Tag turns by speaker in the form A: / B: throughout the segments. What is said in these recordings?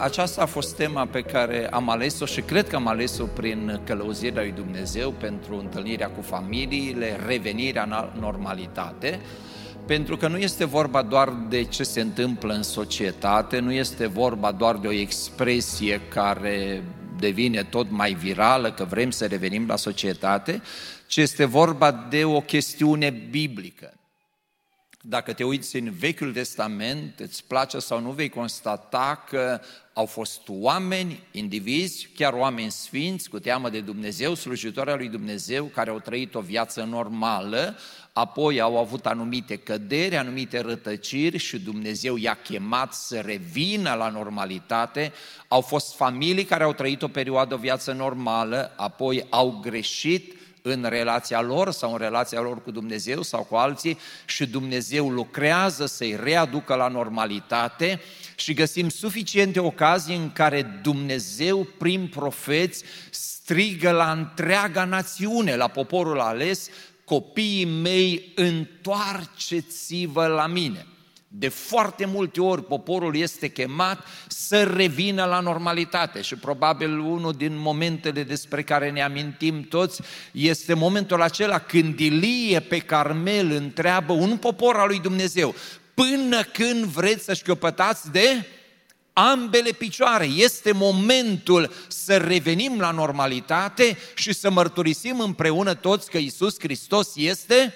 A: Aceasta a fost tema pe care am ales-o și cred că am ales-o prin călăuzirea lui Dumnezeu pentru întâlnirea cu familiile, revenirea în normalitate, pentru că nu este vorba doar de ce se întâmplă în societate, nu este vorba doar de o expresie care devine tot mai virală, că vrem să revenim la societate, ci este vorba de o chestiune biblică. Dacă te uiți în Vechiul Testament, îți place sau nu, vei constata că au fost oameni, indivizi, chiar oameni sfinți, cu teamă de Dumnezeu, slujitoarea lui Dumnezeu, care au trăit o viață normală, apoi au avut anumite căderi, anumite rătăciri și Dumnezeu i-a chemat să revină la normalitate. Au fost familii care au trăit o perioadă, o viață normală, apoi au greșit, în relația lor sau în relația lor cu Dumnezeu sau cu alții și Dumnezeu lucrează să-i readucă la normalitate și găsim suficiente ocazii în care Dumnezeu, prin profeți, strigă la întreaga națiune, la poporul ales, copiii mei, întoarceți-vă la mine. De foarte multe ori poporul este chemat să revină la normalitate și probabil unul din momentele despre care ne amintim toți este momentul acela când Ilie pe Carmel întreabă un popor al lui Dumnezeu până când vreți să șchiopătați de ambele picioare. Este momentul să revenim la normalitate și să mărturisim împreună toți că Isus Hristos este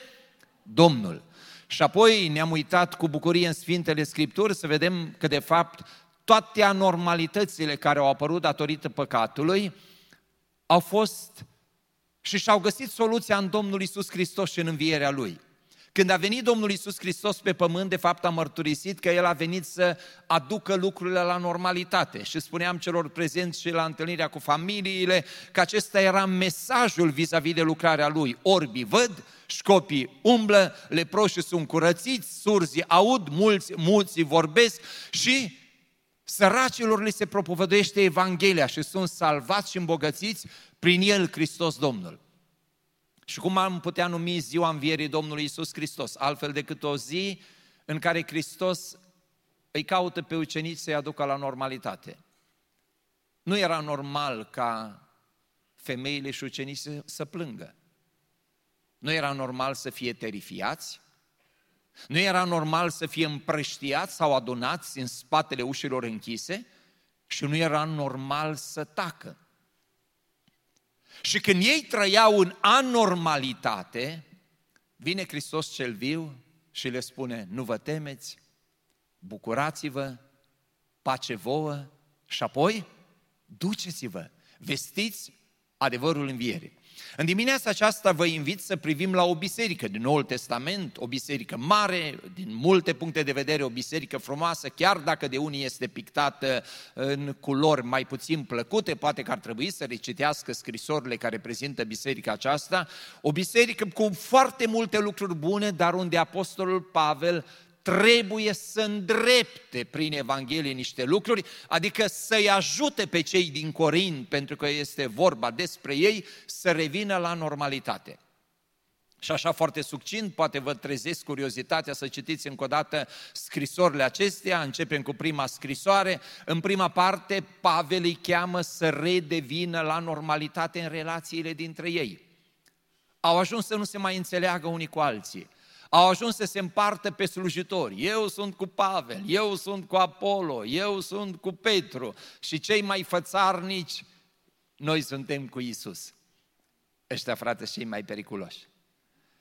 A: Domnul. Și apoi ne-am uitat cu bucurie în Sfintele Scripturi să vedem că de fapt toate anormalitățile care au apărut datorită păcatului au fost și și-au găsit soluția în Domnul Isus Hristos și în învierea Lui. Când a venit Domnul Isus Hristos pe pământ, de fapt a mărturisit că El a venit să aducă lucrurile la normalitate. Și spuneam celor prezenți și la întâlnirea cu familiile că acesta era mesajul vis-a-vis de lucrarea Lui. Orbii văd, școpii umblă, leproșii sunt curățiți, surzi aud, mulți, mulți vorbesc și săracilor li se propovăduiește Evanghelia și sunt salvați și îmbogățiți prin El Hristos Domnul. Și cum am putea numi ziua învierii Domnului Isus Hristos? Altfel decât o zi în care Hristos îi caută pe ucenici să-i aducă la normalitate. Nu era normal ca femeile și ucenici să, să plângă. Nu era normal să fie terifiați, nu era normal să fie împrăștiați sau adunați în spatele ușilor închise și nu era normal să tacă. Și când ei trăiau în anormalitate, vine Hristos cel viu și le spune, nu vă temeți, bucurați-vă, pace vouă și apoi duceți-vă, vestiți adevărul învierii. În dimineața aceasta vă invit să privim la o biserică din Noul Testament, o biserică mare, din multe puncte de vedere o biserică frumoasă, chiar dacă de unii este pictată în culori mai puțin plăcute, poate că ar trebui să recitească scrisorile care prezintă biserica aceasta, o biserică cu foarte multe lucruri bune, dar unde Apostolul Pavel trebuie să îndrepte prin Evanghelie niște lucruri, adică să-i ajute pe cei din Corint, pentru că este vorba despre ei, să revină la normalitate. Și așa foarte succint, poate vă trezesc curiozitatea să citiți încă o dată scrisorile acestea, începem cu prima scrisoare. În prima parte, Pavel îi cheamă să redevină la normalitate în relațiile dintre ei. Au ajuns să nu se mai înțeleagă unii cu alții au ajuns să se împartă pe slujitori. Eu sunt cu Pavel, eu sunt cu Apollo, eu sunt cu Petru și cei mai fățarnici, noi suntem cu Isus. Ăștia, frate, cei mai periculoși.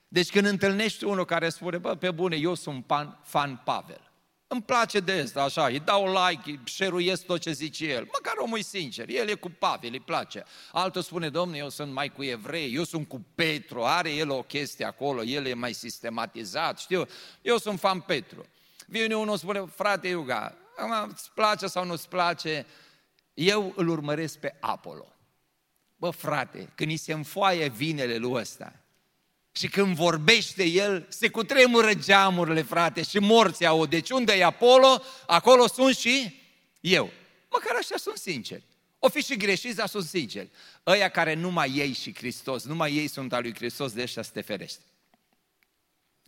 A: Deci când întâlnești unul care spune, bă, pe bune, eu sunt fan, fan Pavel, îmi place de asta, așa, îi dau like, îi șeruiesc tot ce zice el. Măcar omul e sincer, el e cu Pavel, îi place. Altul spune, domnule, eu sunt mai cu evrei, eu sunt cu Petru, are el o chestie acolo, el e mai sistematizat, știu, eu sunt fan Petru. Vine unul spune, frate Iuga, îți place sau nu-ți place, Eu îl urmăresc pe Apollo. Bă, frate, când îi se înfoaie vinele lui ăsta și când vorbește el, se cutremură geamurile, frate, și morții au. Deci unde e Apollo, acolo sunt și eu. Măcar așa sunt sinceri. O fi și greșiți, dar sunt sinceri. Ăia care numai ei și Hristos, numai ei sunt al lui Hristos, de ăștia să te ferești.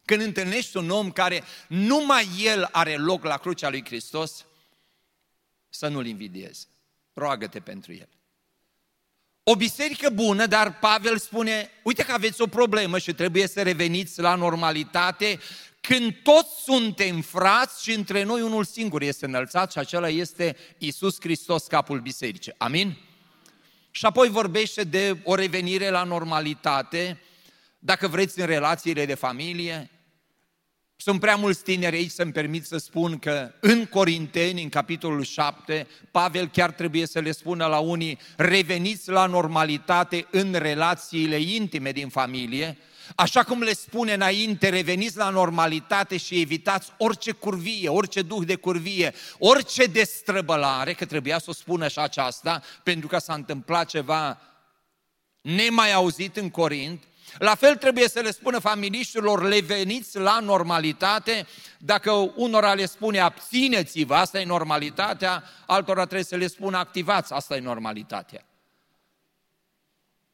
A: Când întâlnești un om care numai el are loc la crucea lui Hristos, să nu-l invidiezi. Roagă-te pentru el. O biserică bună, dar Pavel spune, uite că aveți o problemă și trebuie să reveniți la normalitate când toți suntem frați și între noi unul singur este înălțat și acela este Isus Hristos, capul bisericii. Amin? Și apoi vorbește de o revenire la normalitate, dacă vreți în relațiile de familie, sunt prea mulți tineri aici să-mi permit să spun că în Corinteni, în capitolul 7, Pavel chiar trebuie să le spună la unii, reveniți la normalitate în relațiile intime din familie, Așa cum le spune înainte, reveniți la normalitate și evitați orice curvie, orice duh de curvie, orice destrăbălare, că trebuia să o spună și aceasta, pentru că s-a întâmplat ceva nemai auzit în Corint, la fel trebuie să le spună familiștilor, le veniți la normalitate, dacă unora le spune abțineți-vă, asta e normalitatea, altora trebuie să le spună activați, asta e normalitatea.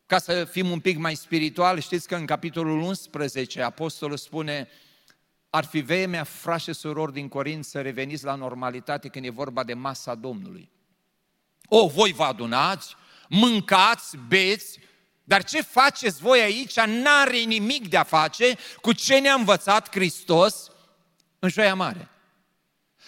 A: Ca să fim un pic mai spiritual, știți că în capitolul 11 apostolul spune ar fi vremea, frați și surori din Corint, să reveniți la normalitate când e vorba de masa Domnului. O, voi vă adunați, mâncați, beți, dar ce faceți voi aici n-are nimic de a face cu ce ne-a învățat Hristos în Joia Mare.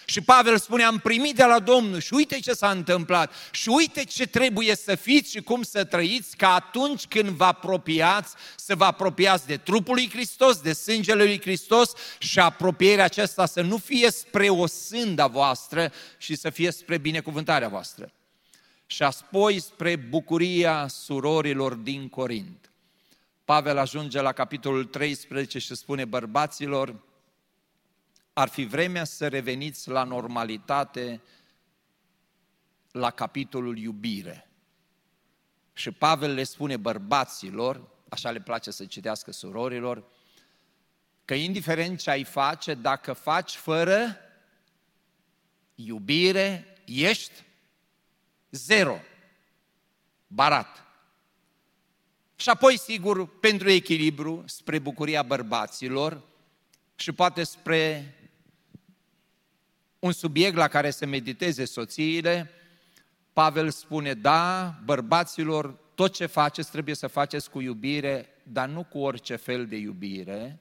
A: Și Pavel spune, am primit de la Domnul și uite ce s-a întâmplat și uite ce trebuie să fiți și cum să trăiți ca atunci când vă apropiați, să vă apropiați de trupul lui Hristos, de sângele lui Hristos și apropierea aceasta să nu fie spre o sânda voastră și să fie spre binecuvântarea voastră și apoi spre bucuria surorilor din Corint. Pavel ajunge la capitolul 13 și spune bărbaților, ar fi vremea să reveniți la normalitate la capitolul iubire. Și Pavel le spune bărbaților, așa le place să citească surorilor, că indiferent ce ai face, dacă faci fără iubire, ești Zero. Barat. Și apoi, sigur, pentru echilibru, spre bucuria bărbaților și poate spre un subiect la care se mediteze soțiile, Pavel spune, da, bărbaților, tot ce faceți trebuie să faceți cu iubire, dar nu cu orice fel de iubire,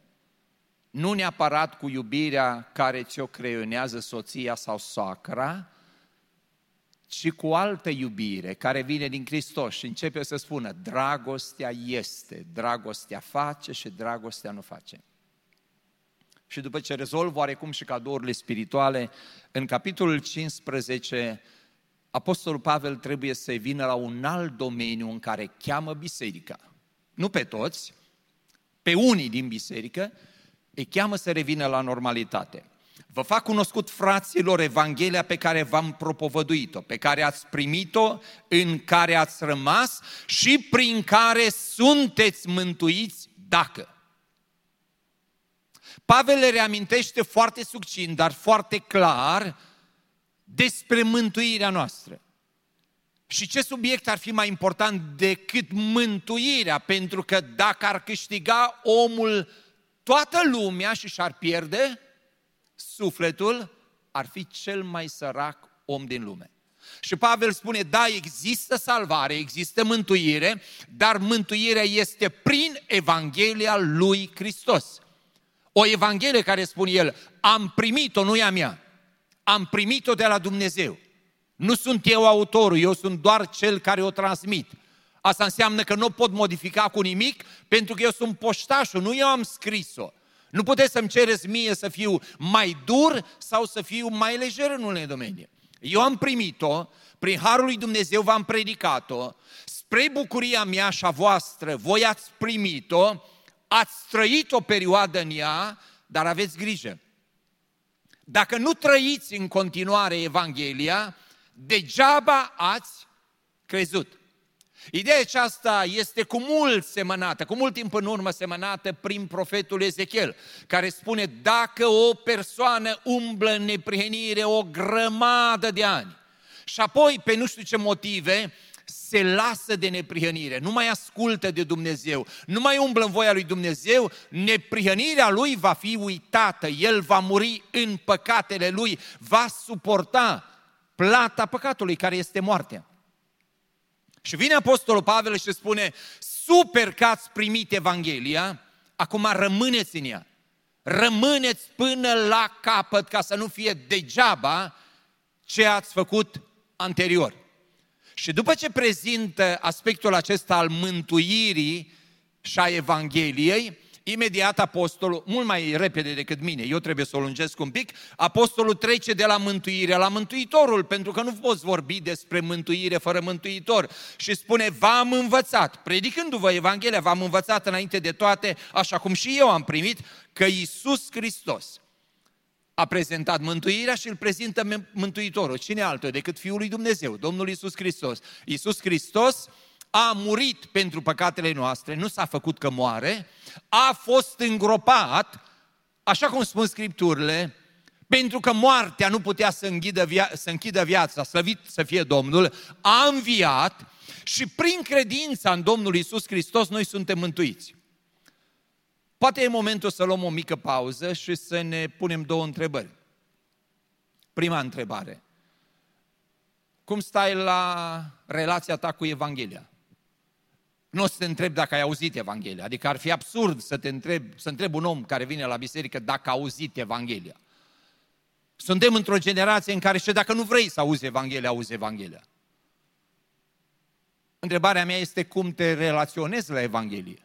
A: nu neapărat cu iubirea care ți-o creionează soția sau soacra, ci cu altă iubire care vine din Hristos și începe să spună, dragostea este, dragostea face și dragostea nu face. Și după ce rezolvă oarecum și cadourile spirituale, în capitolul 15, Apostolul Pavel trebuie să vină la un alt domeniu în care cheamă biserica. Nu pe toți, pe unii din biserică, îi cheamă să revină la normalitate. Vă fac cunoscut, fraților, Evanghelia pe care v-am propovăduit-o, pe care ați primit-o, în care ați rămas și prin care sunteți mântuiți dacă. Pavel le reamintește foarte succint, dar foarte clar, despre mântuirea noastră. Și ce subiect ar fi mai important decât mântuirea? Pentru că dacă ar câștiga omul toată lumea și și-ar pierde, sufletul, ar fi cel mai sărac om din lume. Și Pavel spune, da, există salvare, există mântuire, dar mântuirea este prin Evanghelia lui Hristos. O Evanghelie care spune el, am primit-o, nu e a mea, am primit-o de la Dumnezeu. Nu sunt eu autorul, eu sunt doar cel care o transmit. Asta înseamnă că nu pot modifica cu nimic, pentru că eu sunt poștașul, nu eu am scris-o. Nu puteți să-mi cereți mie să fiu mai dur sau să fiu mai lejer în unele domenii. Eu am primit-o, prin Harul lui Dumnezeu v-am predicat-o, spre bucuria mea și a voastră, voi ați primit-o, ați trăit o perioadă în ea, dar aveți grijă. Dacă nu trăiți în continuare Evanghelia, degeaba ați crezut. Ideea aceasta este cu mult semănată, cu mult timp în urmă semănată prin profetul Ezechiel, care spune dacă o persoană umblă în neprihănire o grămadă de ani și apoi pe nu știu ce motive se lasă de neprihănire, nu mai ascultă de Dumnezeu, nu mai umblă în voia lui Dumnezeu, neprihănirea lui va fi uitată, el va muri în păcatele lui, va suporta plata păcatului care este moartea. Și vine Apostolul Pavel și spune, super că ați primit Evanghelia, acum rămâneți în ea. Rămâneți până la capăt ca să nu fie degeaba ce ați făcut anterior. Și după ce prezintă aspectul acesta al mântuirii și a Evangheliei, Imediat apostolul, mult mai repede decât mine, eu trebuie să o lungesc un pic, apostolul trece de la mântuire la mântuitorul, pentru că nu poți vorbi despre mântuire fără mântuitor. Și spune, v-am învățat, predicându-vă Evanghelia, v-am învățat înainte de toate, așa cum și eu am primit, că Iisus Hristos a prezentat mântuirea și îl prezintă Mântuitorul. Cine altul decât Fiul lui Dumnezeu, Domnul Iisus Hristos. Iisus Hristos a murit pentru păcatele noastre, nu s-a făcut că moare, a fost îngropat, așa cum spun Scripturile, pentru că moartea nu putea să, înghidă via- să închidă viața, slăvit să fie Domnul, a înviat și prin credința în Domnul Isus Hristos noi suntem mântuiți. Poate e momentul să luăm o mică pauză și să ne punem două întrebări. Prima întrebare. Cum stai la relația ta cu Evanghelia? Nu o să te întreb dacă ai auzit Evanghelia. Adică ar fi absurd să te întreb, să întreb un om care vine la biserică dacă a auzit Evanghelia. Suntem într-o generație în care și dacă nu vrei să auzi Evanghelia, auzi Evanghelia. Întrebarea mea este cum te relaționezi la Evanghelie.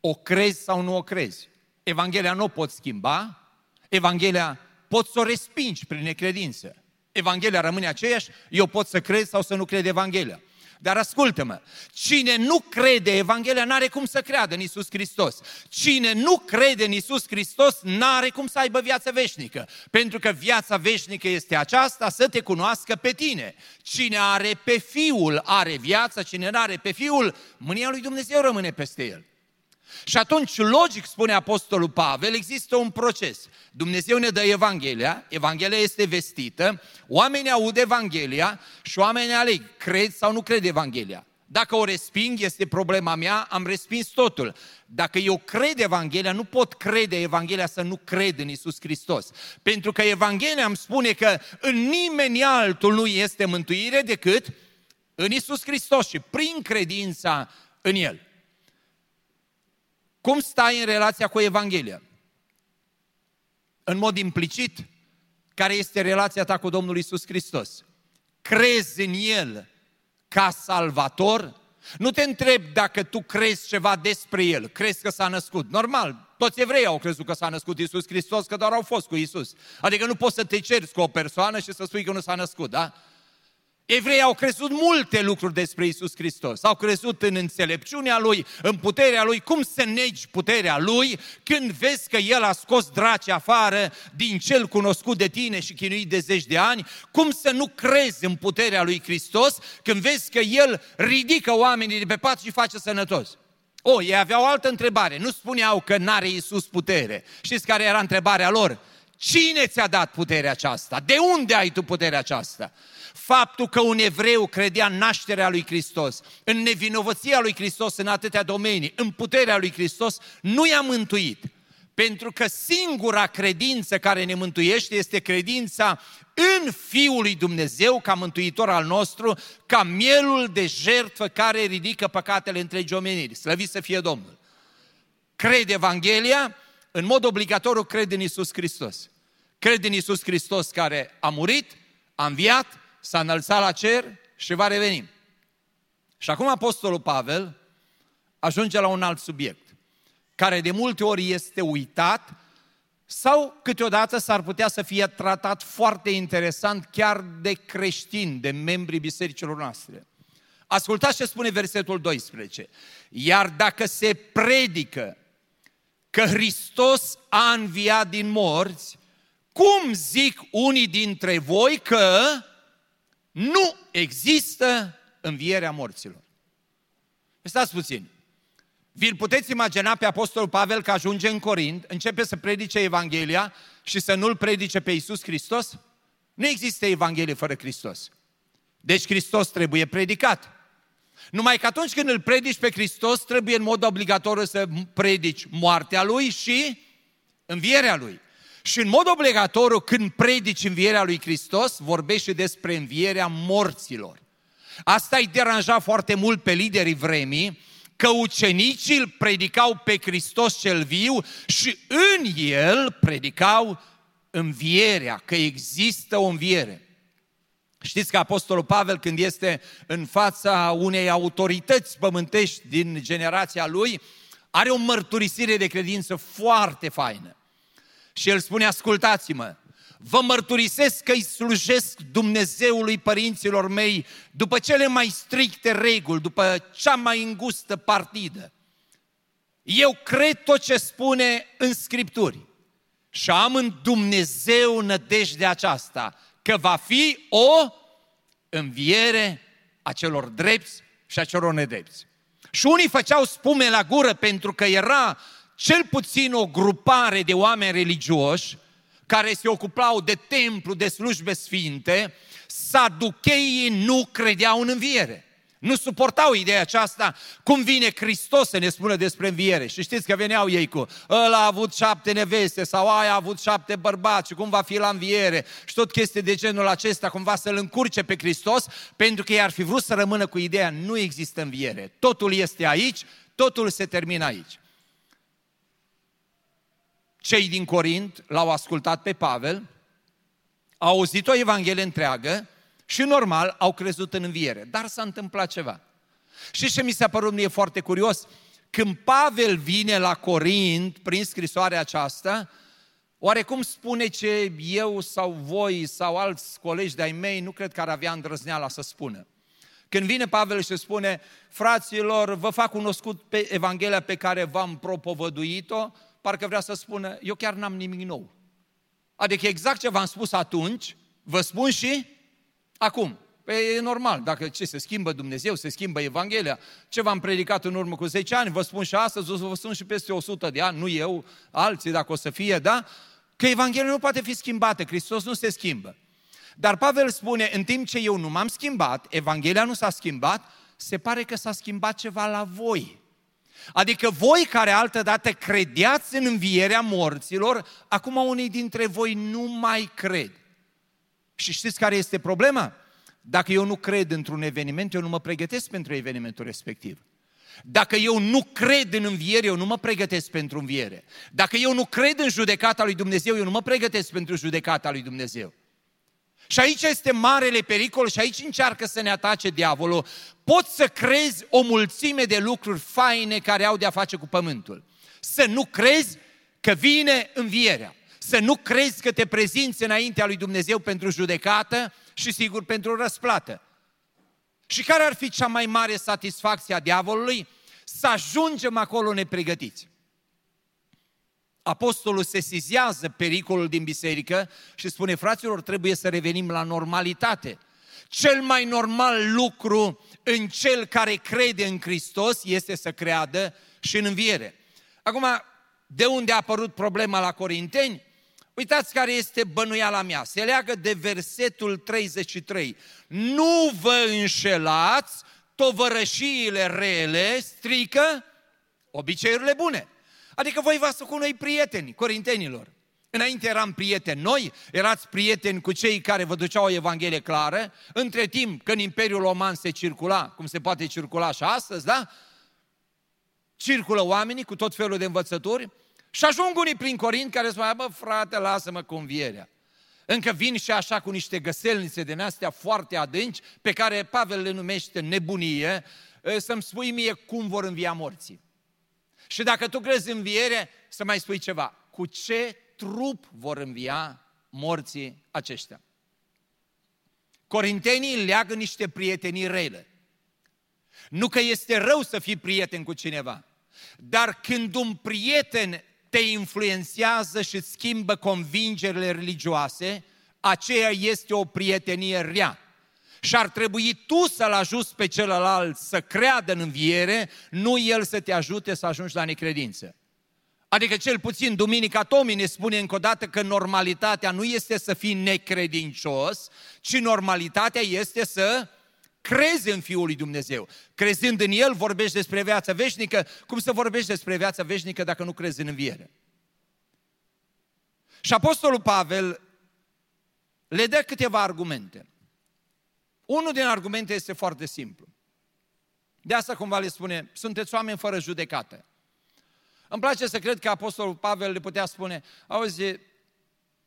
A: O crezi sau nu o crezi? Evanghelia nu o poți schimba, Evanghelia poți să o respingi prin necredință. Evanghelia rămâne aceeași, eu pot să cred sau să nu cred Evanghelia. Dar ascultă-mă, cine nu crede Evanghelia n-are cum să creadă în Isus Hristos. Cine nu crede în Isus Hristos n-are cum să aibă viață veșnică. Pentru că viața veșnică este aceasta, să te cunoască pe tine. Cine are pe Fiul are viață, cine nu are pe Fiul, mânia lui Dumnezeu rămâne peste el. Și atunci, logic, spune Apostolul Pavel, există un proces. Dumnezeu ne dă Evanghelia, Evanghelia este vestită, oamenii aud Evanghelia și oamenii aleg, cred sau nu cred Evanghelia. Dacă o resping, este problema mea, am respins totul. Dacă eu cred Evanghelia, nu pot crede Evanghelia să nu cred în Isus Hristos. Pentru că Evanghelia îmi spune că în nimeni altul nu este mântuire decât în Isus Hristos și prin credința în El. Cum stai în relația cu Evanghelia? În mod implicit, care este relația ta cu Domnul Isus Hristos? Crezi în El ca salvator? Nu te întreb dacă tu crezi ceva despre El, crezi că s-a născut. Normal, toți evrei au crezut că s-a născut Isus Hristos, că doar au fost cu Isus. Adică nu poți să te cerți cu o persoană și să spui că nu s-a născut, da? Evrei au crezut multe lucruri despre Isus Hristos. Au crezut în înțelepciunea Lui, în puterea Lui. Cum să negi puterea Lui când vezi că El a scos draci afară din cel cunoscut de tine și chinuit de zeci de ani? Cum să nu crezi în puterea Lui Hristos când vezi că El ridică oamenii de pe pat și face sănătos? O, oh, ei aveau o altă întrebare. Nu spuneau că n-are Isus putere. Știți care era întrebarea lor? Cine ți-a dat puterea aceasta? De unde ai tu puterea aceasta? Faptul că un evreu credea în nașterea lui Hristos, în nevinovăția lui Hristos în atâtea domenii, în puterea lui Hristos, nu i-a mântuit. Pentru că singura credință care ne mântuiește este credința în Fiul lui Dumnezeu ca mântuitor al nostru, ca mielul de jertfă care ridică păcatele întregi omeniri. Slăvit să fie Domnul! Crede Evanghelia, în mod obligatoriu crede în Isus Hristos. Crede în Isus Hristos care a murit, a înviat, s-a înălțat la cer și va reveni. Și acum Apostolul Pavel ajunge la un alt subiect, care de multe ori este uitat sau câteodată s-ar putea să fie tratat foarte interesant chiar de creștini, de membrii bisericilor noastre. Ascultați ce spune versetul 12. Iar dacă se predică că Hristos a înviat din morți, cum zic unii dintre voi că Nu există învierea morților. Stați puțin. Vi-l puteți imagina pe Apostolul Pavel că ajunge în Corint, începe să predice Evanghelia și să nu-L predice pe Iisus Hristos? Nu există Evanghelie fără Hristos. Deci Hristos trebuie predicat. Numai că atunci când îl predici pe Hristos, trebuie în mod obligatoriu să predici moartea Lui și învierea Lui. Și în mod obligatoriu, când predici învierea Lui Hristos, vorbești despre învierea morților. Asta îi deranja foarte mult pe liderii vremii, că ucenicii îl predicau pe Hristos cel viu și în el predicau învierea, că există o înviere. Știți că Apostolul Pavel, când este în fața unei autorități pământești din generația lui, are o mărturisire de credință foarte faină. Și el spune, ascultați-mă, vă mărturisesc că îi slujesc Dumnezeului părinților mei după cele mai stricte reguli, după cea mai îngustă partidă. Eu cred tot ce spune în Scripturi și am în Dumnezeu nădejde aceasta, că va fi o înviere a celor drepți și a celor nedrepți. Și unii făceau spume la gură pentru că era cel puțin o grupare de oameni religioși care se ocupau de templu, de slujbe sfinte, saducheii nu credeau în înviere. Nu suportau ideea aceasta, cum vine Hristos să ne spună despre înviere. Și știți că veneau ei cu, ăla a avut șapte neveste sau aia a avut șapte bărbați și cum va fi la înviere și tot chestii de genul acesta, cumva să-L încurce pe Hristos, pentru că ei ar fi vrut să rămână cu ideea, nu există înviere. Totul este aici, totul se termină aici. Cei din Corint l-au ascultat pe Pavel, au auzit o Evanghelie întreagă și normal au crezut în înviere. Dar s-a întâmplat ceva. Și ce mi s-a părut mie foarte curios? Când Pavel vine la Corint, prin scrisoarea aceasta, oarecum spune ce eu sau voi sau alți colegi de-ai mei nu cred că ar avea îndrăzneala să spună. Când vine Pavel și spune, fraților, vă fac cunoscut pe Evanghelia pe care v-am propovăduit-o, parcă vrea să spună, eu chiar n-am nimic nou. Adică exact ce v-am spus atunci, vă spun și acum. Păi e normal, dacă ce se schimbă Dumnezeu, se schimbă Evanghelia. Ce v-am predicat în urmă cu 10 ani, vă spun și astăzi, o să vă spun și peste 100 de ani, nu eu, alții dacă o să fie, da? Că Evanghelia nu poate fi schimbată, Hristos nu se schimbă. Dar Pavel spune, în timp ce eu nu m-am schimbat, Evanghelia nu s-a schimbat, se pare că s-a schimbat ceva la voi. Adică voi care altădată credeați în învierea morților, acum unii dintre voi nu mai cred. Și știți care este problema? Dacă eu nu cred într-un eveniment, eu nu mă pregătesc pentru evenimentul respectiv. Dacă eu nu cred în înviere, eu nu mă pregătesc pentru înviere. Dacă eu nu cred în judecata lui Dumnezeu, eu nu mă pregătesc pentru judecata lui Dumnezeu. Și aici este marele pericol și aici încearcă să ne atace diavolul. Poți să crezi o mulțime de lucruri faine care au de-a face cu pământul. Să nu crezi că vine învierea. Să nu crezi că te prezinți înaintea lui Dumnezeu pentru judecată și sigur pentru răsplată. Și care ar fi cea mai mare satisfacție a diavolului? Să ajungem acolo nepregătiți. Apostolul sesizează pericolul din biserică și spune, fraților, trebuie să revenim la normalitate. Cel mai normal lucru în cel care crede în Hristos este să creadă și în înviere. Acum, de unde a apărut problema la Corinteni? Uitați care este bănuiala mea. Se leagă de versetul 33. Nu vă înșelați, tovărășiile rele strică obiceiurile bune. Adică voi v-ați făcut noi prieteni, corintenilor. Înainte eram prieteni noi, erați prieteni cu cei care vă duceau o Evanghelie clară. Între timp, când Imperiul Roman se circula, cum se poate circula și astăzi, da? Circulă oamenii cu tot felul de învățături și ajung unii prin Corint care spun, bă, frate, lasă-mă cu învierea. Încă vin și așa cu niște găselnițe din astea foarte adânci, pe care Pavel le numește nebunie, să-mi spui mie cum vor învia morții. Și dacă tu crezi în viere, să mai spui ceva. Cu ce trup vor învia morții aceștia? Corintenii leagă niște prietenii rele. Nu că este rău să fii prieten cu cineva, dar când un prieten te influențează și îți schimbă convingerile religioase, aceea este o prietenie rea. Și ar trebui tu să-l ajuți pe celălalt să creadă în înviere, nu el să te ajute să ajungi la necredință. Adică cel puțin Duminica Tomii ne spune încă o dată că normalitatea nu este să fii necredincios, ci normalitatea este să crezi în Fiul lui Dumnezeu. Crezând în El vorbești despre viața veșnică. Cum să vorbești despre viața veșnică dacă nu crezi în înviere? Și Apostolul Pavel le dă câteva argumente. Unul din argumente este foarte simplu. De asta cumva le spune, sunteți oameni fără judecată. Îmi place să cred că Apostolul Pavel le putea spune, auzi,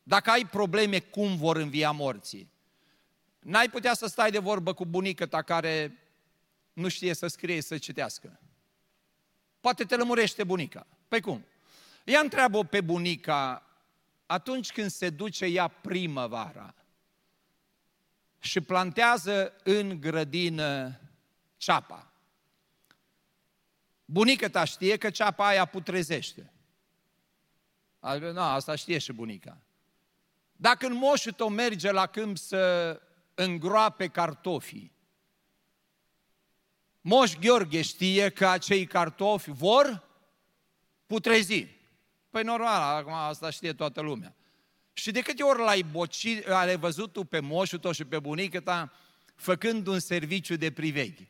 A: dacă ai probleme, cum vor învia morții? N-ai putea să stai de vorbă cu bunica ta care nu știe să scrie, să citească. Poate te lămurește bunica. Păi cum? Ea întreabă pe bunica atunci când se duce ea primăvara și plantează în grădină ceapa. Bunica ta știe că ceapa aia putrezește. Adică, nu, asta știe și bunica. Dacă în moșul tău merge la câmp să îngroape cartofii, Moș Gheorghe știe că acei cartofi vor putrezi. Păi normal, acum asta știe toată lumea. Și de câte ori l-ai bocit, ai văzut tu pe moșul tău și pe bunică ta făcând un serviciu de priveghi.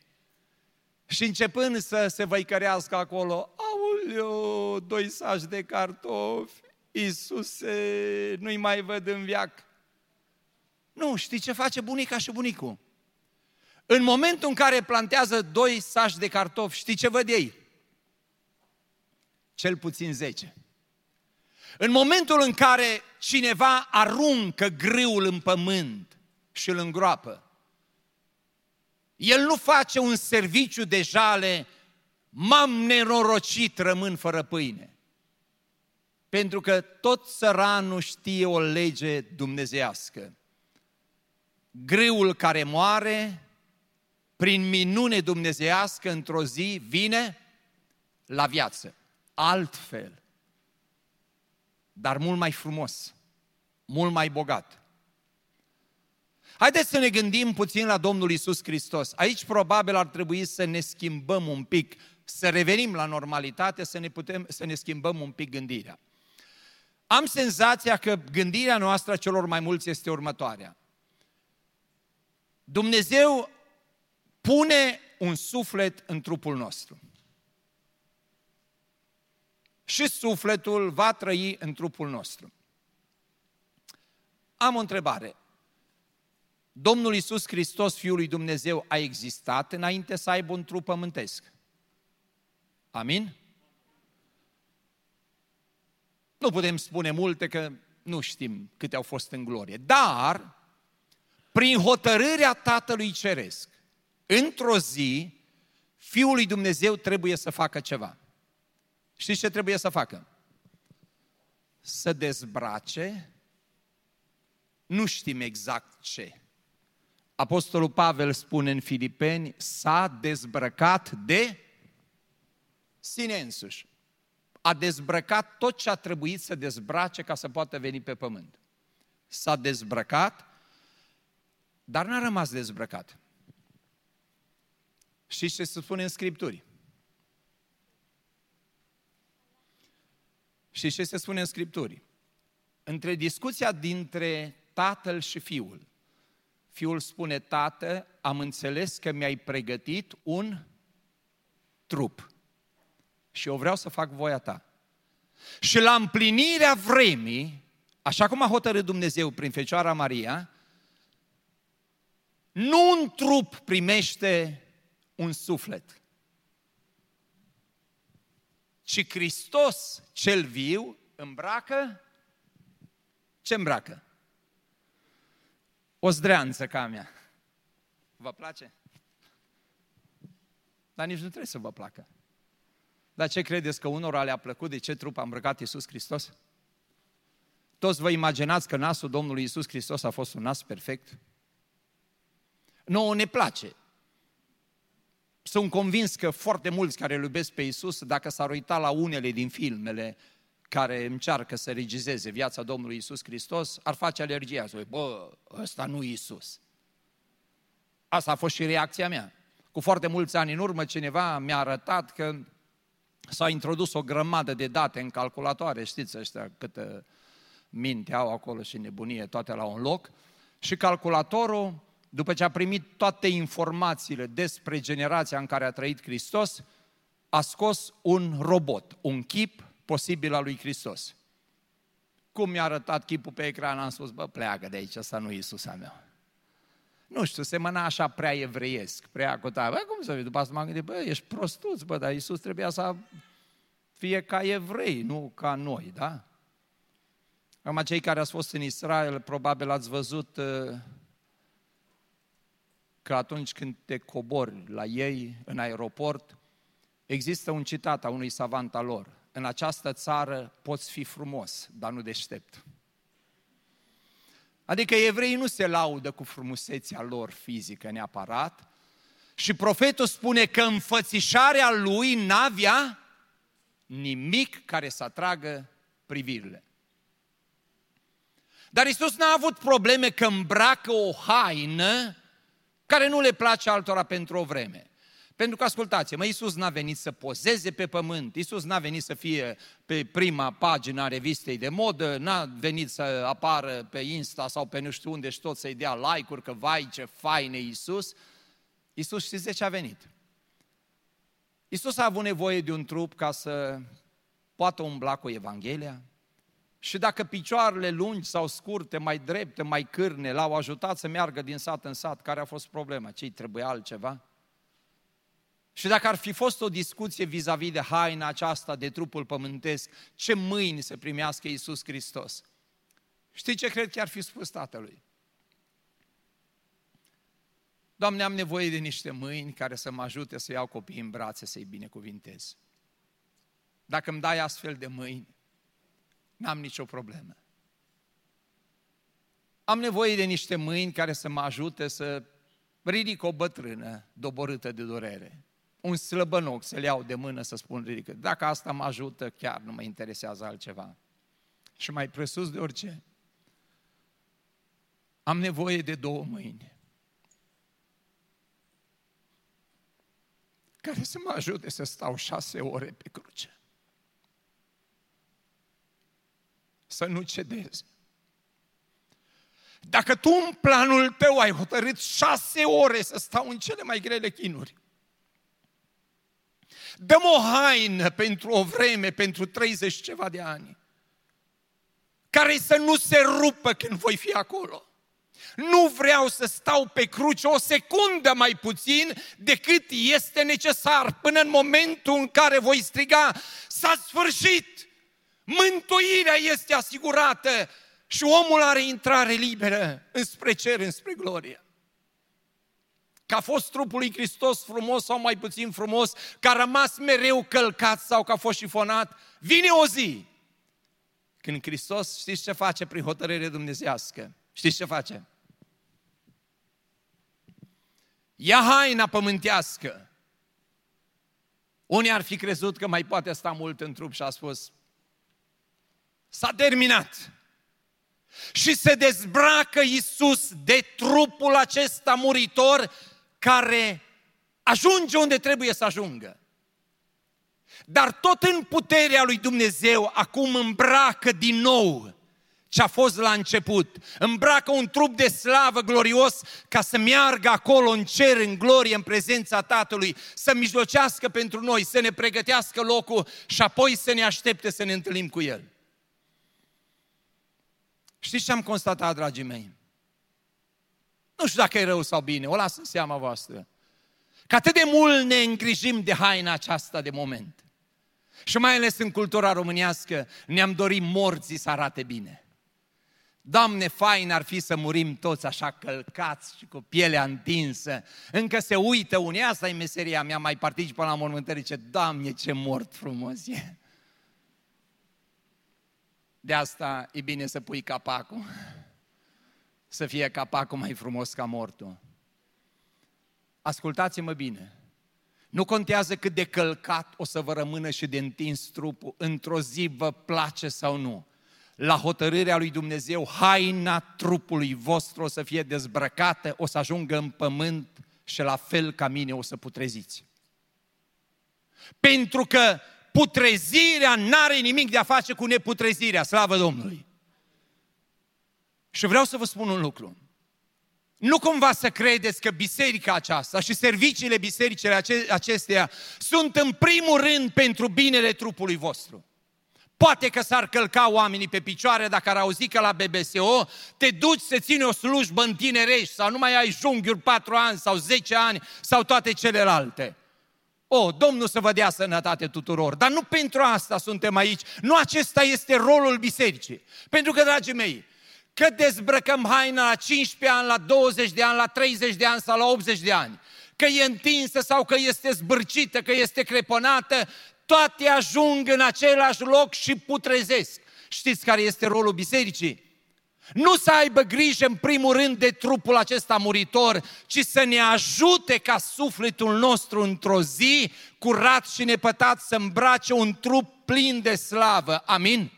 A: Și începând să se văicărească acolo, auleo, doi saci de cartofi, Iisuse, nu-i mai văd în viac. Nu, știi ce face bunica și bunicul? În momentul în care plantează doi saci de cartofi, știi ce văd ei? Cel puțin zece. În momentul în care cineva aruncă grâul în pământ și îl îngroapă, el nu face un serviciu de jale, m-am nenorocit, rămân fără pâine. Pentru că tot săranul știe o lege dumnezească. Grâul care moare, prin minune dumnezească, într-o zi, vine la viață. Altfel. Dar mult mai frumos, mult mai bogat. Haideți să ne gândim puțin la Domnul Isus Hristos. Aici probabil ar trebui să ne schimbăm un pic, să revenim la normalitate, să ne, putem, să ne schimbăm un pic gândirea. Am senzația că gândirea noastră celor mai mulți este următoarea. Dumnezeu pune un suflet în trupul nostru. Și sufletul va trăi în trupul nostru. Am o întrebare. Domnul Iisus Hristos, Fiul lui Dumnezeu, a existat înainte să aibă un trup pământesc. Amin? Nu putem spune multe că nu știm câte au fost în glorie, dar prin hotărârea Tatălui Ceresc, într-o zi, Fiul lui Dumnezeu trebuie să facă ceva. Știți ce trebuie să facă? Să dezbrace, nu știm exact ce, Apostolul Pavel spune în Filipeni, s-a dezbrăcat de sine însuși. A dezbrăcat tot ce a trebuit să dezbrace ca să poată veni pe pământ. S-a dezbrăcat, dar n-a rămas dezbrăcat. Și ce se spune în Scripturi? Și ce se spune în Scripturi? Între discuția dintre tatăl și fiul, Fiul spune, tată, am înțeles că mi-ai pregătit un trup și eu vreau să fac voia ta. Și la împlinirea vremii, așa cum a hotărât Dumnezeu prin Fecioara Maria, nu un trup primește un suflet, ci Hristos cel viu îmbracă, ce îmbracă? o zdreanță ca a mea. Vă place? Dar nici nu trebuie să vă placă. Dar ce credeți că unora le-a plăcut de ce trup a îmbrăcat Iisus Hristos? Toți vă imaginați că nasul Domnului Iisus Hristos a fost un nas perfect? Nu, ne place. Sunt convins că foarte mulți care îl iubesc pe Iisus, dacă s-ar uita la unele din filmele care încearcă să regizeze viața Domnului Isus Hristos, ar face alergia, să bă, ăsta nu Isus. Asta a fost și reacția mea. Cu foarte mulți ani în urmă, cineva mi-a arătat că s-a introdus o grămadă de date în calculatoare, știți ăștia câtă minte au acolo și nebunie, toate la un loc, și calculatorul, după ce a primit toate informațiile despre generația în care a trăit Hristos, a scos un robot, un chip posibil al lui Hristos. Cum mi-a arătat chipul pe ecran, am spus, bă, pleacă de aici, ăsta nu e Iisus al meu. Nu știu, semăna așa prea evreiesc, prea cotat. Bă, cum să vezi? După asta m-am gândit, bă, ești prostuț, bă, dar Iisus trebuia să fie ca evrei, nu ca noi, da? Acum, cei care ați fost în Israel, probabil ați văzut uh, că atunci când te cobori la ei în aeroport, există un citat a unui savant al lor. În această țară poți fi frumos, dar nu deștept. Adică evreii nu se laudă cu frumusețea lor fizică neapărat și profetul spune că înfățișarea lui n-avea nimic care să atragă privirile. Dar Isus n-a avut probleme că îmbracă o haină care nu le place altora pentru o vreme. Pentru că, ascultați mă, Iisus n-a venit să pozeze pe pământ, Iisus n-a venit să fie pe prima pagină a revistei de modă, n-a venit să apară pe Insta sau pe nu știu unde și tot să-i dea like-uri, că vai ce fain e Iisus. Iisus știți de ce a venit? Iisus a avut nevoie de un trup ca să poată umbla cu Evanghelia, și dacă picioarele lungi sau scurte, mai drepte, mai cârne, l-au ajutat să meargă din sat în sat, care a fost problema? Ce-i trebuia altceva? Și dacă ar fi fost o discuție vis-a-vis de haina aceasta, de trupul pământesc, ce mâini să primească Iisus Hristos? Știi ce cred că ar fi spus tatălui? Doamne, am nevoie de niște mâini care să mă ajute să iau copiii în brațe, să-i binecuvintez. Dacă îmi dai astfel de mâini, n-am nicio problemă. Am nevoie de niște mâini care să mă ajute să ridic o bătrână doborâtă de durere. Un slăbănoc să le iau de mână să spun ridică. Dacă asta mă ajută, chiar nu mă interesează altceva. Și mai presus de orice, am nevoie de două mâini. care să mă ajute să stau șase ore pe cruce. Să nu cedezi. Dacă tu în planul tău ai hotărât șase ore să stau în cele mai grele chinuri, dăm o haină pentru o vreme, pentru 30 ceva de ani, care să nu se rupă când voi fi acolo. Nu vreau să stau pe cruce o secundă mai puțin decât este necesar până în momentul în care voi striga s-a sfârșit. Mântuirea este asigurată și omul are intrare liberă înspre cer, înspre glorie. Că a fost trupul lui Hristos frumos sau mai puțin frumos, că a rămas mereu călcat sau că a fost șifonat, vine o zi când Hristos, știți ce face prin hotărâre dumnezească? Știți ce face? Ia haina pământească. Unii ar fi crezut că mai poate sta mult în trup și a spus, S-a terminat. Și se dezbracă Iisus de trupul acesta muritor care ajunge unde trebuie să ajungă. Dar tot în puterea lui Dumnezeu acum îmbracă din nou ce a fost la început. Îmbracă un trup de slavă glorios ca să meargă acolo în cer, în glorie, în prezența Tatălui, să mijlocească pentru noi, să ne pregătească locul și apoi să ne aștepte să ne întâlnim cu El. Știți ce am constatat, dragii mei? Nu știu dacă e rău sau bine, o las în seama voastră. Că atât de mult ne îngrijim de haina aceasta de moment. Și mai ales în cultura românească ne-am dorit morții să arate bine. Doamne, fain ar fi să murim toți așa călcați și cu pielea întinsă. Încă se uită unii, asta e meseria mea, mai participă la mormântări, ce Doamne, ce mort frumos e. De asta e bine să pui capacul, să fie capacul mai frumos ca mortul. Ascultați-mă bine, nu contează cât de călcat o să vă rămână și de întins trupul, într-o zi vă place sau nu. la hotărârea lui Dumnezeu, haina trupului vostru o să fie dezbrăcată, o să ajungă în pământ și la fel ca mine o să putreziți. Pentru că putrezirea n-are nimic de a face cu neputrezirea, slavă Domnului. Și vreau să vă spun un lucru. Nu cumva să credeți că biserica aceasta și serviciile bisericile acestea sunt în primul rând pentru binele trupului vostru. Poate că s-ar călca oamenii pe picioare dacă ar auzi că la BBSO te duci să ține o slujbă în tinerești sau nu mai ai junghiuri 4 ani sau 10 ani sau toate celelalte. O, Domnul să vă dea sănătate tuturor, dar nu pentru asta suntem aici. Nu acesta este rolul bisericii. Pentru că, dragii mei, că dezbrăcăm haina la 15 ani, la 20 de ani, la 30 de ani sau la 80 de ani, că e întinsă sau că este zbârcită, că este creponată, toate ajung în același loc și putrezesc. Știți care este rolul bisericii? Nu să aibă grijă în primul rând de trupul acesta muritor, ci să ne ajute ca sufletul nostru într-o zi curat și nepătat să îmbrace un trup plin de slavă. Amin?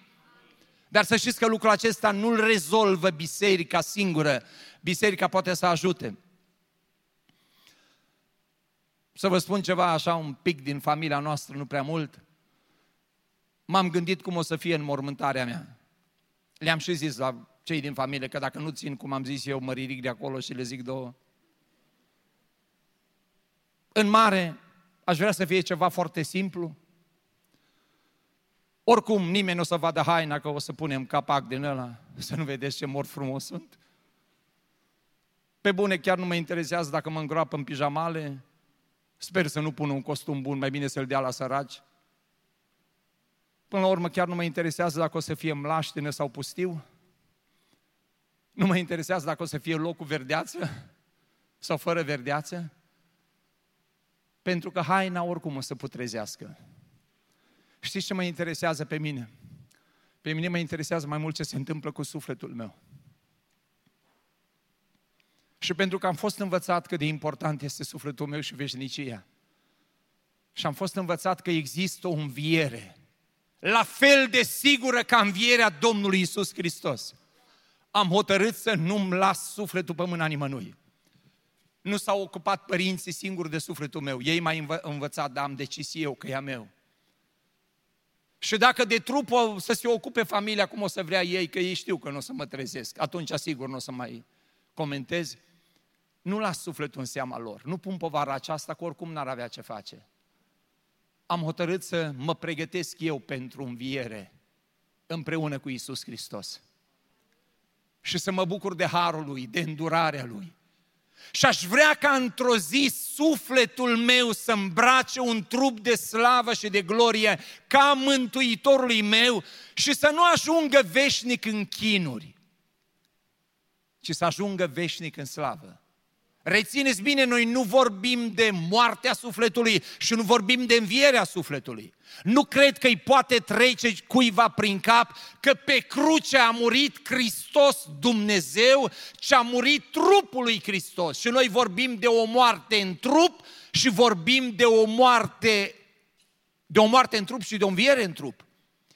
A: Dar să știți că lucrul acesta nu-l rezolvă biserica singură. Biserica poate să ajute. Să vă spun ceva așa un pic din familia noastră, nu prea mult. M-am gândit cum o să fie în mormântarea mea. Le-am și zis la cei din familie că dacă nu țin, cum am zis eu, mă ridic de acolo și le zic două. În mare, aș vrea să fie ceva foarte simplu. Oricum, nimeni nu o să vadă haina că o să punem capac din ăla, să nu vedeți ce mor frumos sunt. Pe bune, chiar nu mă interesează dacă mă îngroapă în pijamale, Sper să nu pună un costum bun, mai bine să-l dea la săraci. Până la urmă, chiar nu mă interesează dacă o să fie mlaștină sau pustiu. Nu mă interesează dacă o să fie loc cu verdeață sau fără verdeață. Pentru că haina oricum o să putrezească. Știți ce mă interesează pe mine? Pe mine mă interesează mai mult ce se întâmplă cu sufletul meu. Și pentru că am fost învățat cât de important este sufletul meu și veșnicia. Și am fost învățat că există o înviere. La fel de sigură ca învierea Domnului Isus Hristos. Am hotărât să nu-mi las sufletul pe mâna nimănui. Nu s-au ocupat părinții singuri de sufletul meu. Ei m-au învă- învățat, dar am decis eu că e a meu. Și dacă de trup o să se ocupe familia cum o să vrea ei, că ei știu că nu o să mă trezesc, atunci sigur nu o să mai comentez nu las sufletul în seama lor. Nu pun povara aceasta, că oricum n-ar avea ce face. Am hotărât să mă pregătesc eu pentru înviere împreună cu Isus Hristos. Și să mă bucur de harul lui, de îndurarea lui. Și aș vrea ca într-o zi sufletul meu să îmbrace un trup de slavă și de glorie ca mântuitorului meu și să nu ajungă veșnic în chinuri, ci să ajungă veșnic în slavă. Rețineți bine, noi nu vorbim de moartea sufletului și nu vorbim de învierea sufletului. Nu cred că îi poate trece cuiva prin cap că pe cruce a murit Hristos Dumnezeu și a murit trupul lui Hristos. Și noi vorbim de o moarte în trup și vorbim de o moarte, de o moarte în trup și de o înviere în trup.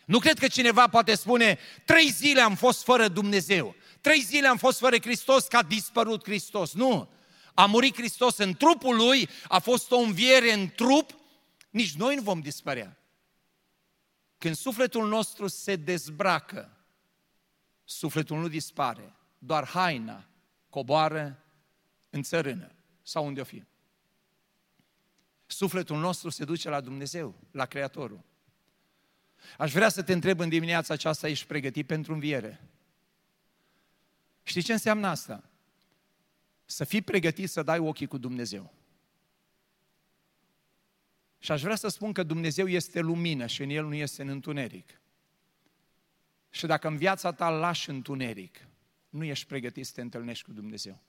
A: Nu cred că cineva poate spune, trei zile am fost fără Dumnezeu, trei zile am fost fără Hristos, că a dispărut Hristos. Nu, a murit Hristos în trupul Lui, a fost o înviere în trup, nici noi nu vom dispărea. Când sufletul nostru se dezbracă, sufletul nu dispare, doar haina coboară în țărână sau unde o fi. Sufletul nostru se duce la Dumnezeu, la Creatorul. Aș vrea să te întreb în dimineața aceasta, ești pregătit pentru înviere? Știi ce înseamnă asta? Să fii pregătit să dai ochii cu Dumnezeu. Și aș vrea să spun că Dumnezeu este lumină și în El nu este în întuneric. Și dacă în viața ta lași întuneric, nu ești pregătit să te întâlnești cu Dumnezeu.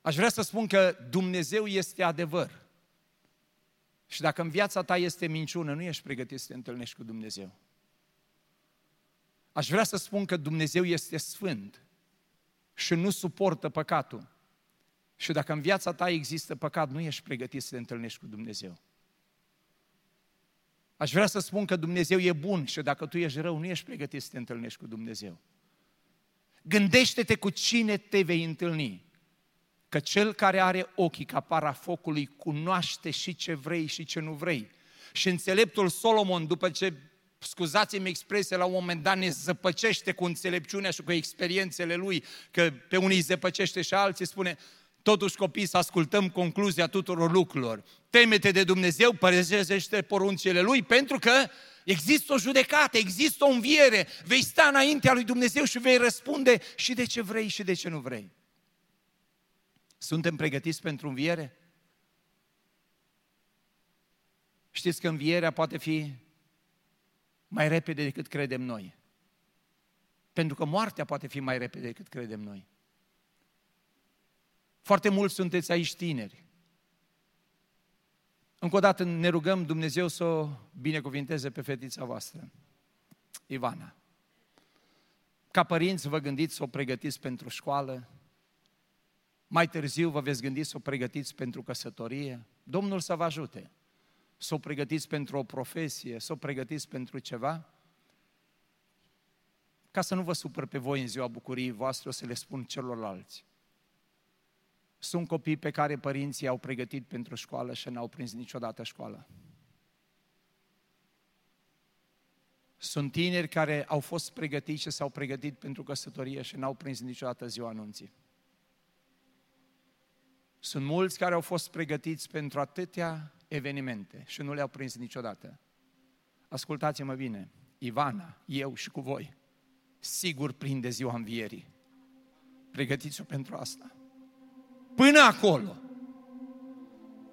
A: Aș vrea să spun că Dumnezeu este adevăr. Și dacă în viața ta este minciună, nu ești pregătit să te întâlnești cu Dumnezeu. Aș vrea să spun că Dumnezeu este sfânt și nu suportă păcatul. Și dacă în viața ta există păcat, nu ești pregătit să te întâlnești cu Dumnezeu. Aș vrea să spun că Dumnezeu e bun și dacă tu ești rău, nu ești pregătit să te întâlnești cu Dumnezeu. Gândește-te cu cine te vei întâlni. Că cel care are ochii ca para focului cunoaște și ce vrei și ce nu vrei. Și înțeleptul Solomon, după ce, scuzați-mi expresia, la un moment dat ne zăpăcește cu înțelepciunea și cu experiențele lui, că pe unii îi zăpăcește și alții, spune, totuși copii să ascultăm concluzia tuturor lucrurilor. Temete de Dumnezeu, părăzește poruncile Lui, pentru că există o judecată, există o înviere. Vei sta înaintea lui Dumnezeu și vei răspunde și de ce vrei și de ce nu vrei. Suntem pregătiți pentru înviere? Știți că învierea poate fi mai repede decât credem noi. Pentru că moartea poate fi mai repede decât credem noi. Foarte mulți sunteți aici tineri. Încă o dată ne rugăm Dumnezeu să o binecuvinteze pe fetița voastră, Ivana. Ca părinți vă gândiți să o pregătiți pentru școală, mai târziu vă veți gândi să o pregătiți pentru căsătorie. Domnul să vă ajute. Să o pregătiți pentru o profesie, să o pregătiți pentru ceva. Ca să nu vă supăr pe voi în ziua bucuriei voastre, o să le spun celorlalți. Sunt copii pe care părinții au pregătit pentru școală și n-au prins niciodată școală. Sunt tineri care au fost pregătiți și s-au pregătit pentru căsătorie și n-au prins niciodată ziua anunții. Sunt mulți care au fost pregătiți pentru atâtea evenimente și nu le-au prins niciodată. Ascultați-mă bine, Ivana, eu și cu voi, sigur prinde ziua învierii. Pregătiți-o pentru asta. Până acolo,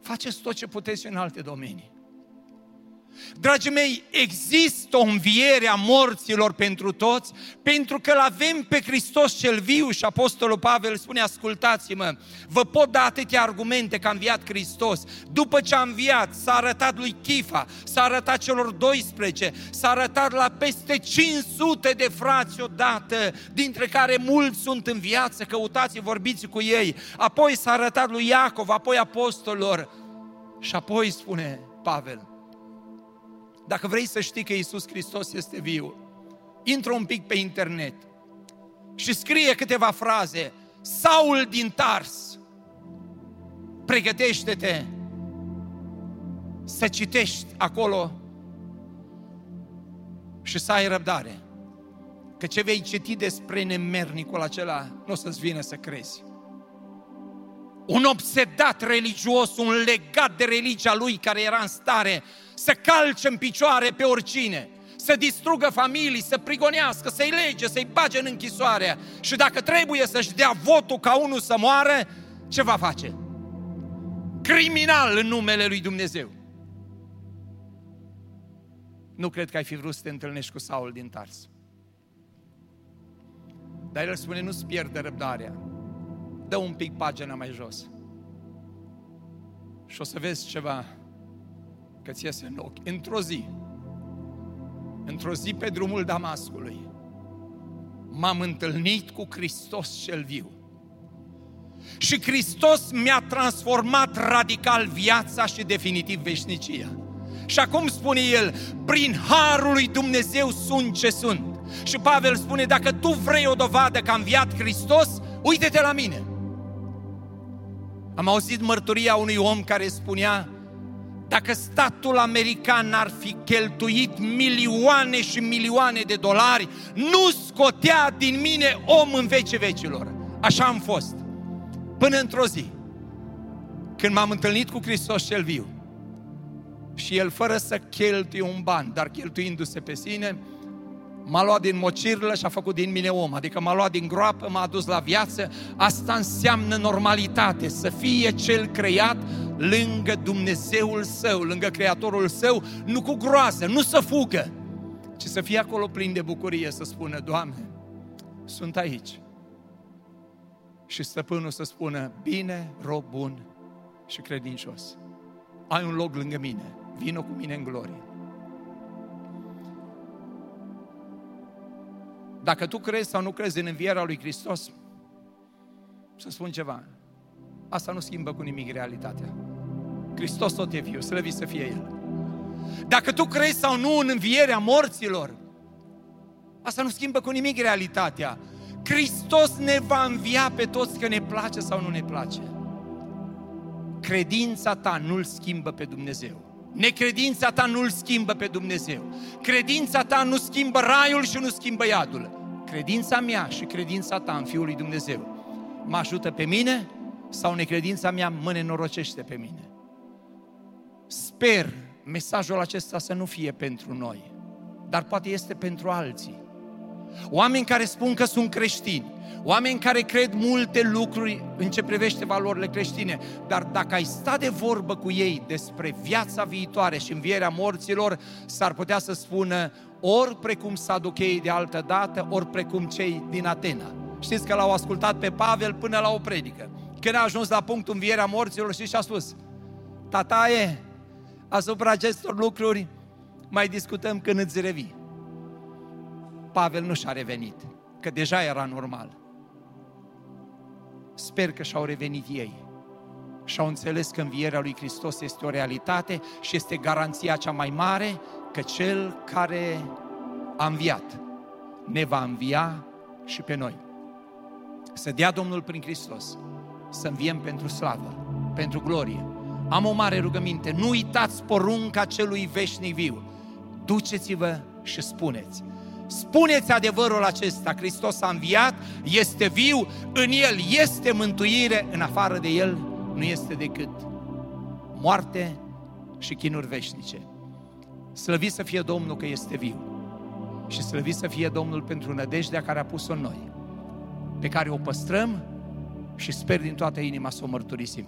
A: faceți tot ce puteți în alte domenii. Dragii mei, există o înviere a morților pentru toți, pentru că îl avem pe Hristos cel viu și Apostolul Pavel spune, ascultați-mă, vă pot da atâtea argumente că a înviat Hristos. După ce a înviat, s-a arătat lui Chifa, s-a arătat celor 12, s-a arătat la peste 500 de frați odată, dintre care mulți sunt în viață, căutați, vorbiți cu ei. Apoi s-a arătat lui Iacov, apoi apostolilor și apoi spune Pavel, dacă vrei să știi că Isus Hristos este viu, intră un pic pe internet și scrie câteva fraze. Saul din Tars, pregătește-te să citești acolo și să ai răbdare. Că ce vei citi despre nemernicul acela, nu o să-ți vină să crezi. Un obsedat religios, un legat de religia lui care era în stare să calce în picioare pe oricine, să distrugă familii, să prigonească, să-i lege, să-i bage în închisoare și dacă trebuie să-și dea votul ca unul să moară, ce va face? Criminal în numele lui Dumnezeu. Nu cred că ai fi vrut să te întâlnești cu Saul din Tars. Dar el spune, nu-ți pierde răbdarea. Dă un pic pagina mai jos. Și o să vezi ceva că ți iese în ochi. Într-o zi, într-o zi pe drumul Damascului, m-am întâlnit cu Hristos cel viu. Și Hristos mi-a transformat radical viața și definitiv veșnicia. Și acum spune el, prin harul lui Dumnezeu sunt ce sunt. Și Pavel spune, dacă tu vrei o dovadă că a înviat Hristos, uite-te la mine. Am auzit mărturia unui om care spunea, dacă statul american ar fi cheltuit milioane și milioane de dolari, nu scotea din mine om în vece vecilor. Așa am fost. Până într-o zi, când m-am întâlnit cu Hristos cel viu, și el fără să cheltuie un ban, dar cheltuindu-se pe sine, m-a luat din mocirlă și a făcut din mine om, adică m-a luat din groapă, m-a adus la viață, asta înseamnă normalitate, să fie cel creat lângă Dumnezeul său, lângă Creatorul său, nu cu groază, nu să fugă, ci să fie acolo plin de bucurie, să spună, Doamne, sunt aici. Și stăpânul să spună, bine, rob bun și credincios. Ai un loc lângă mine, vină cu mine în glorie. Dacă tu crezi sau nu crezi în învierea lui Hristos, să spun ceva, asta nu schimbă cu nimic realitatea. Hristos tot e viu, slăvit să fie El. Dacă tu crezi sau nu în învierea morților, asta nu schimbă cu nimic realitatea. Hristos ne va învia pe toți că ne place sau nu ne place. Credința ta nu-L schimbă pe Dumnezeu. Necredința ta nu-L schimbă pe Dumnezeu. Credința ta nu schimbă raiul și nu schimbă iadul. Credința mea și credința ta în Fiul lui Dumnezeu mă ajută pe mine sau necredința mea mă nenorocește pe mine. Sper mesajul acesta să nu fie pentru noi, dar poate este pentru alții. Oameni care spun că sunt creștini, oameni care cred multe lucruri în ce privește valorile creștine, dar dacă ai sta de vorbă cu ei despre viața viitoare și învierea morților, s-ar putea să spună ori precum saducheii de altă dată, ori precum cei din Atena. Știți că l-au ascultat pe Pavel până la o predică. Când a ajuns la punctul învierea morților, și și-a spus, tataie, asupra acestor lucruri mai discutăm când îți revii. Pavel nu și-a revenit, că deja era normal. Sper că și-au revenit ei și-au înțeles că învierea lui Hristos este o realitate și este garanția cea mai mare că Cel care a înviat ne va învia și pe noi. Să dea Domnul prin Hristos să înviem pentru slavă, pentru glorie. Am o mare rugăminte, nu uitați porunca celui veșnic viu. Duceți-vă și spuneți. Spuneți adevărul acesta, Hristos a înviat, este viu, în El este mântuire, în afară de El nu este decât moarte și chinuri veșnice. Slăvit să fie Domnul că este viu și slăvit să fie Domnul pentru nădejdea care a pus-o în noi, pe care o păstrăm și sper din toată inima să o mărturisim.